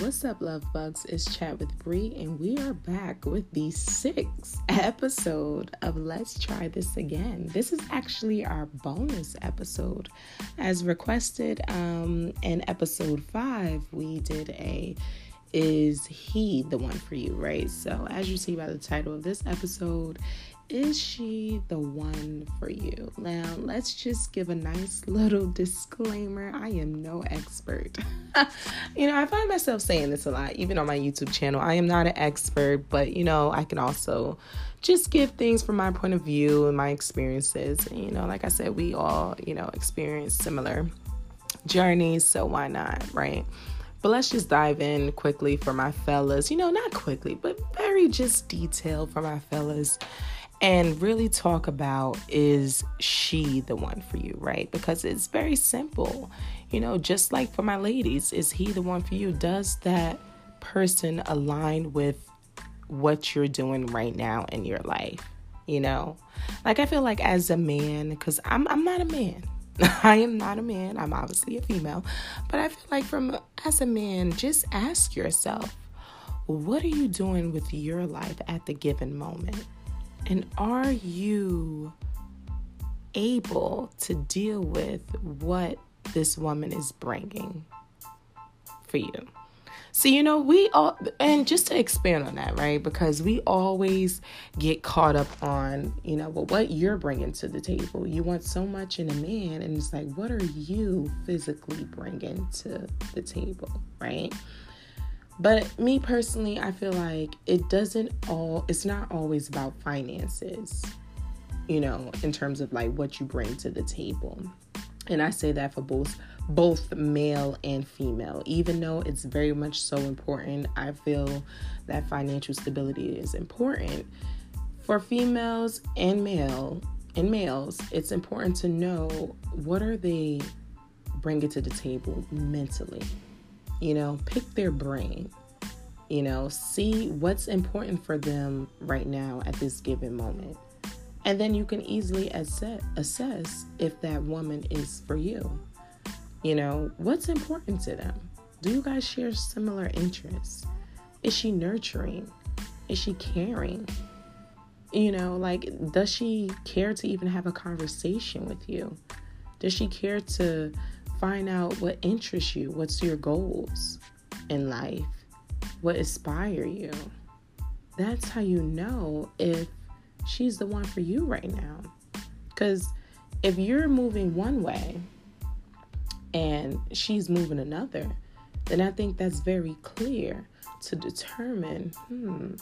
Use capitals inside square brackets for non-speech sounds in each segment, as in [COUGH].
What's up, love bugs? It's Chat with Bree, and we are back with the sixth episode of Let's Try This Again. This is actually our bonus episode. As requested um, in episode five, we did a Is He the One for You, right? So, as you see by the title of this episode, is she the one for you? Now, let's just give a nice little disclaimer. I am no expert. [LAUGHS] you know, I find myself saying this a lot, even on my YouTube channel. I am not an expert, but you know, I can also just give things from my point of view and my experiences. And, you know, like I said, we all, you know, experience similar journeys, so why not, right? But let's just dive in quickly for my fellas. You know, not quickly, but very just detailed for my fellas and really talk about is she the one for you, right? Because it's very simple. You know, just like for my ladies, is he the one for you? Does that person align with what you're doing right now in your life? You know, like I feel like as a man, because I'm I'm not a man. [LAUGHS] I am not a man. I'm obviously a female, but I feel like from as a man, just ask yourself, what are you doing with your life at the given moment? And are you able to deal with what this woman is bringing for you? So, you know, we all, and just to expand on that, right? Because we always get caught up on, you know, well, what you're bringing to the table. You want so much in a man, and it's like, what are you physically bringing to the table, right? But me personally, I feel like it doesn't all, it's not always about finances, you know, in terms of like what you bring to the table. And I say that for both both male and female. Even though it's very much so important, I feel that financial stability is important. For females and male and males, it's important to know what are they bringing to the table mentally you know, pick their brain. You know, see what's important for them right now at this given moment. And then you can easily assess, assess if that woman is for you. You know, what's important to them? Do you guys share similar interests? Is she nurturing? Is she caring? You know, like, does she care to even have a conversation with you? Does she care to find out what interests you, what's your goals in life, what inspire you. That's how you know if she's the one for you right now. Cuz if you're moving one way and she's moving another, then I think that's very clear to determine, hmm,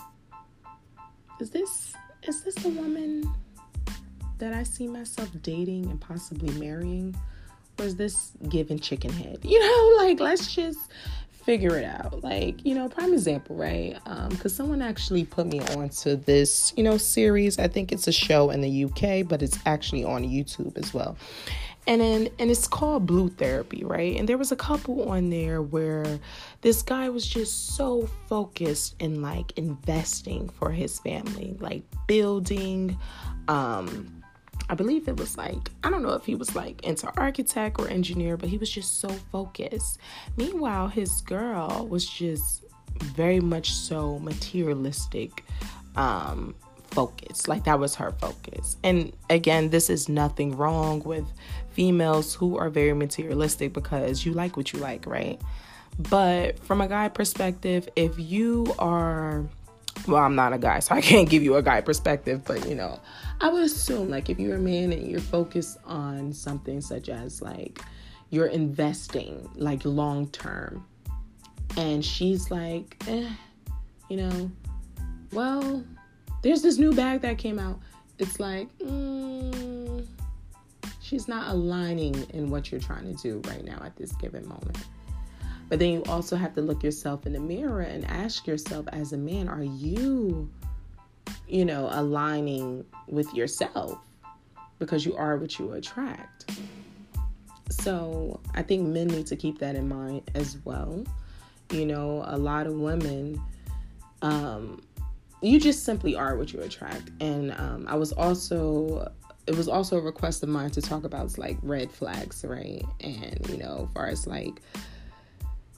is this is this the woman that I see myself dating and possibly marrying? Is this giving chicken head? [LAUGHS] You know, like let's just figure it out. Like, you know, prime example, right? Because um, someone actually put me onto this, you know, series. I think it's a show in the UK, but it's actually on YouTube as well. And then, and it's called Blue Therapy, right? And there was a couple on there where this guy was just so focused in like investing for his family, like building, um, I believe it was like, I don't know if he was like into architect or engineer, but he was just so focused. Meanwhile, his girl was just very much so materialistic um focus like that was her focus. And again this is nothing wrong with females who are very materialistic because you like what you like right? But from a guy perspective if you are well, I'm not a guy, so I can't give you a guy perspective, but you know, I would assume like if you're a man and you're focused on something such as like you're investing like long term, and she's like, eh, you know, well, there's this new bag that came out. It's like, mm, she's not aligning in what you're trying to do right now at this given moment. But then you also have to look yourself in the mirror and ask yourself, as a man, are you, you know, aligning with yourself? Because you are what you attract. So I think men need to keep that in mind as well. You know, a lot of women, um, you just simply are what you attract. And um, I was also it was also a request of mine to talk about like red flags, right? And you know, as far as like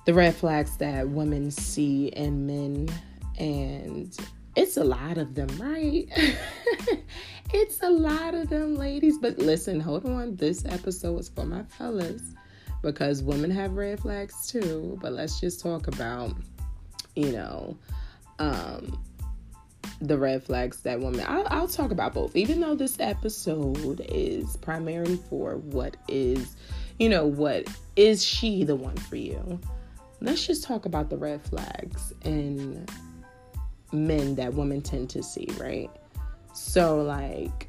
the red flags that women see in men and it's a lot of them, right? [LAUGHS] it's a lot of them, ladies. But listen, hold on. This episode is for my fellas because women have red flags too. But let's just talk about, you know, um, the red flags that women. I'll, I'll talk about both, even though this episode is primarily for what is, you know, what is she the one for you? Let's just talk about the red flags and men that women tend to see, right? So, like,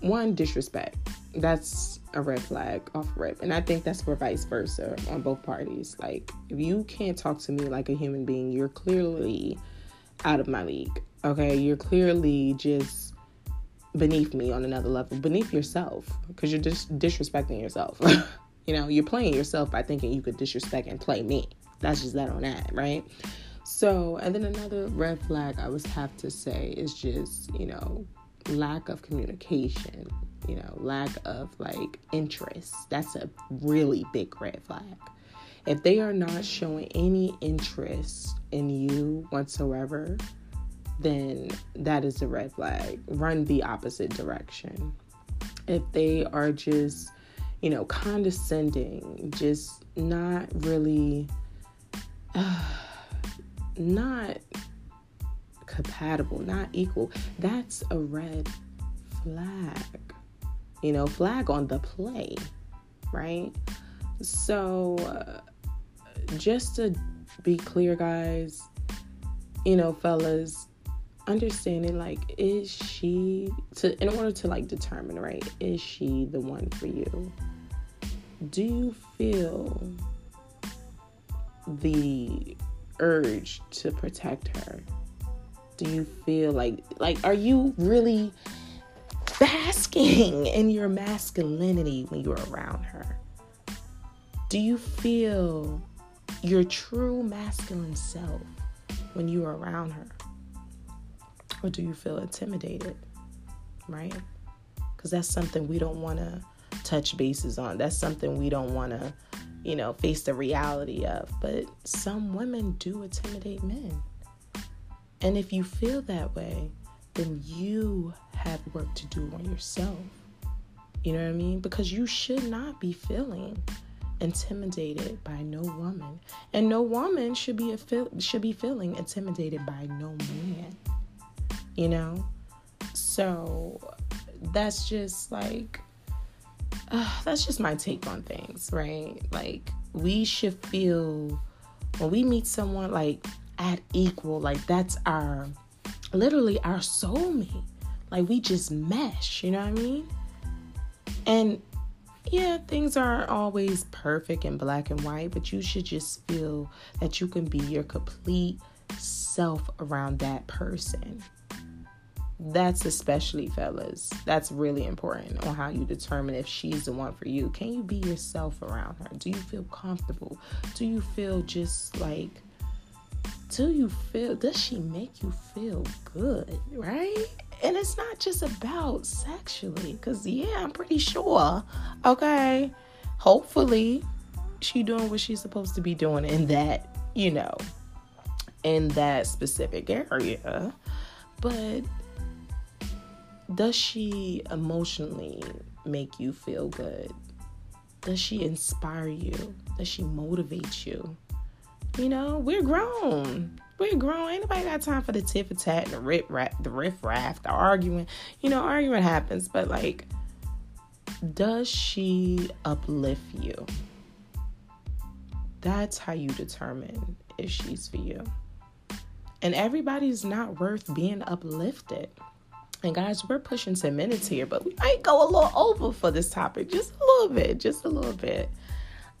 one, disrespect. That's a red flag off rip. And I think that's for vice versa on both parties. Like, if you can't talk to me like a human being, you're clearly out of my league. Okay? You're clearly just beneath me on another level, beneath yourself, because you're just disrespecting yourself. [LAUGHS] you know, you're playing yourself by thinking you could disrespect and play me. That's just that on that, right? So, and then another red flag I would have to say is just, you know, lack of communication, you know, lack of like interest. That's a really big red flag. If they are not showing any interest in you whatsoever, then that is a red flag. Run the opposite direction. If they are just, you know, condescending, just not really. Uh, [SIGHS] not compatible, not equal, that's a red flag. You know, flag on the play, right? So, uh, just to be clear, guys, you know, fellas, understanding like, is she to in order to like determine, right? Is she the one for you? Do you feel the urge to protect her? Do you feel like like are you really basking [LAUGHS] in your masculinity when you're around her? Do you feel your true masculine self when you are around her? Or do you feel intimidated? Right? Because that's something we don't want to touch bases on. That's something we don't want to you know, face the reality of. But some women do intimidate men. And if you feel that way, then you have work to do on yourself. You know what I mean? Because you should not be feeling intimidated by no woman, and no woman should be feel, should be feeling intimidated by no man. You know, so that's just like uh, that's just my take on things, right? Like we should feel when we meet someone like at equal, like that's our literally our soulmate. Like we just mesh, you know what I mean? And yeah, things aren't always perfect and black and white, but you should just feel that you can be your complete self around that person that's especially fellas that's really important on how you determine if she's the one for you. Can you be yourself around her? Do you feel comfortable? Do you feel just like do you feel does she make you feel good right? And it's not just about sexually because yeah i'm pretty sure okay hopefully she doing what she's supposed to be doing in that you know in that specific area. But does she emotionally make you feel good? Does she inspire you? Does she motivate you? You know, we're grown. We're grown. Ain't nobody got time for the tit for tat and the rip rap, the riff raff, the arguing. You know, argument happens, but like, does she uplift you? That's how you determine if she's for you. And everybody's not worth being uplifted. And guys, we're pushing 10 minutes here, but we might go a little over for this topic, just a little bit, just a little bit.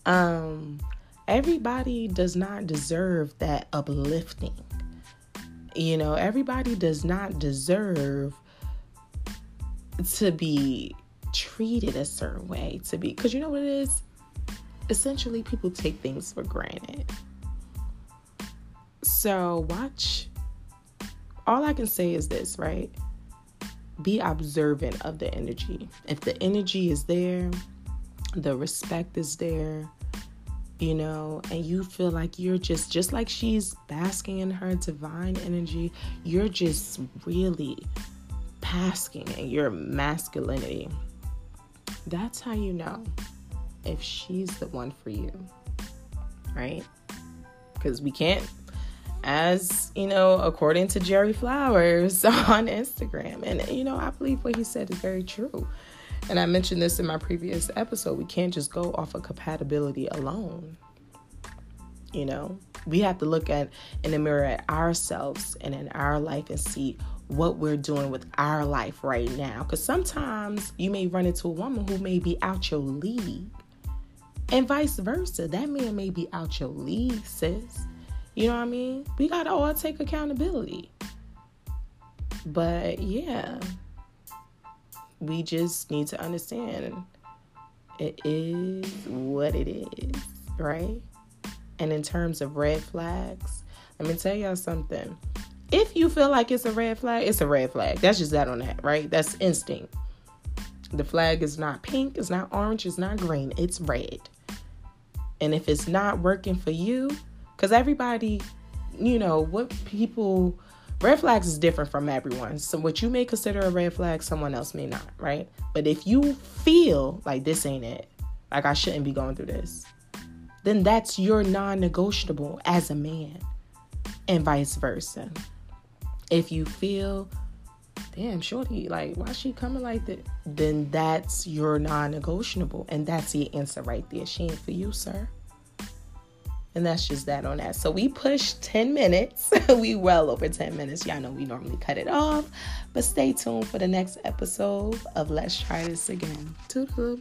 Um, everybody does not deserve that uplifting. You know, everybody does not deserve to be treated a certain way, to be, because you know what it is? Essentially, people take things for granted. So, watch. All I can say is this, right? Be observant of the energy. If the energy is there, the respect is there, you know, and you feel like you're just just like she's basking in her divine energy, you're just really basking in your masculinity. That's how you know if she's the one for you. Right? Because we can't as you know, according to Jerry Flowers [LAUGHS] on Instagram. And you know, I believe what he said is very true. And I mentioned this in my previous episode. We can't just go off of compatibility alone. You know, we have to look at in the mirror at ourselves and in our life and see what we're doing with our life right now. Because sometimes you may run into a woman who may be out your league, and vice versa. That man may be out your league, sis. You know what I mean? We got to all take accountability. But yeah, we just need to understand it is what it is, right? And in terms of red flags, let me tell y'all something. If you feel like it's a red flag, it's a red flag. That's just that on that, right? That's instinct. The flag is not pink, it's not orange, it's not green, it's red. And if it's not working for you, because everybody, you know, what people, red flags is different from everyone. So what you may consider a red flag, someone else may not, right? But if you feel like this ain't it, like I shouldn't be going through this, then that's your non negotiable as a man, and vice versa. If you feel, damn, shorty, like, why she coming like that? Then that's your non negotiable, and that's the answer right there. She ain't for you, sir. And that's just that on that. So we pushed 10 minutes. [LAUGHS] we well over 10 minutes. Y'all know we normally cut it off. But stay tuned for the next episode of Let's Try This Again. Toodaloo.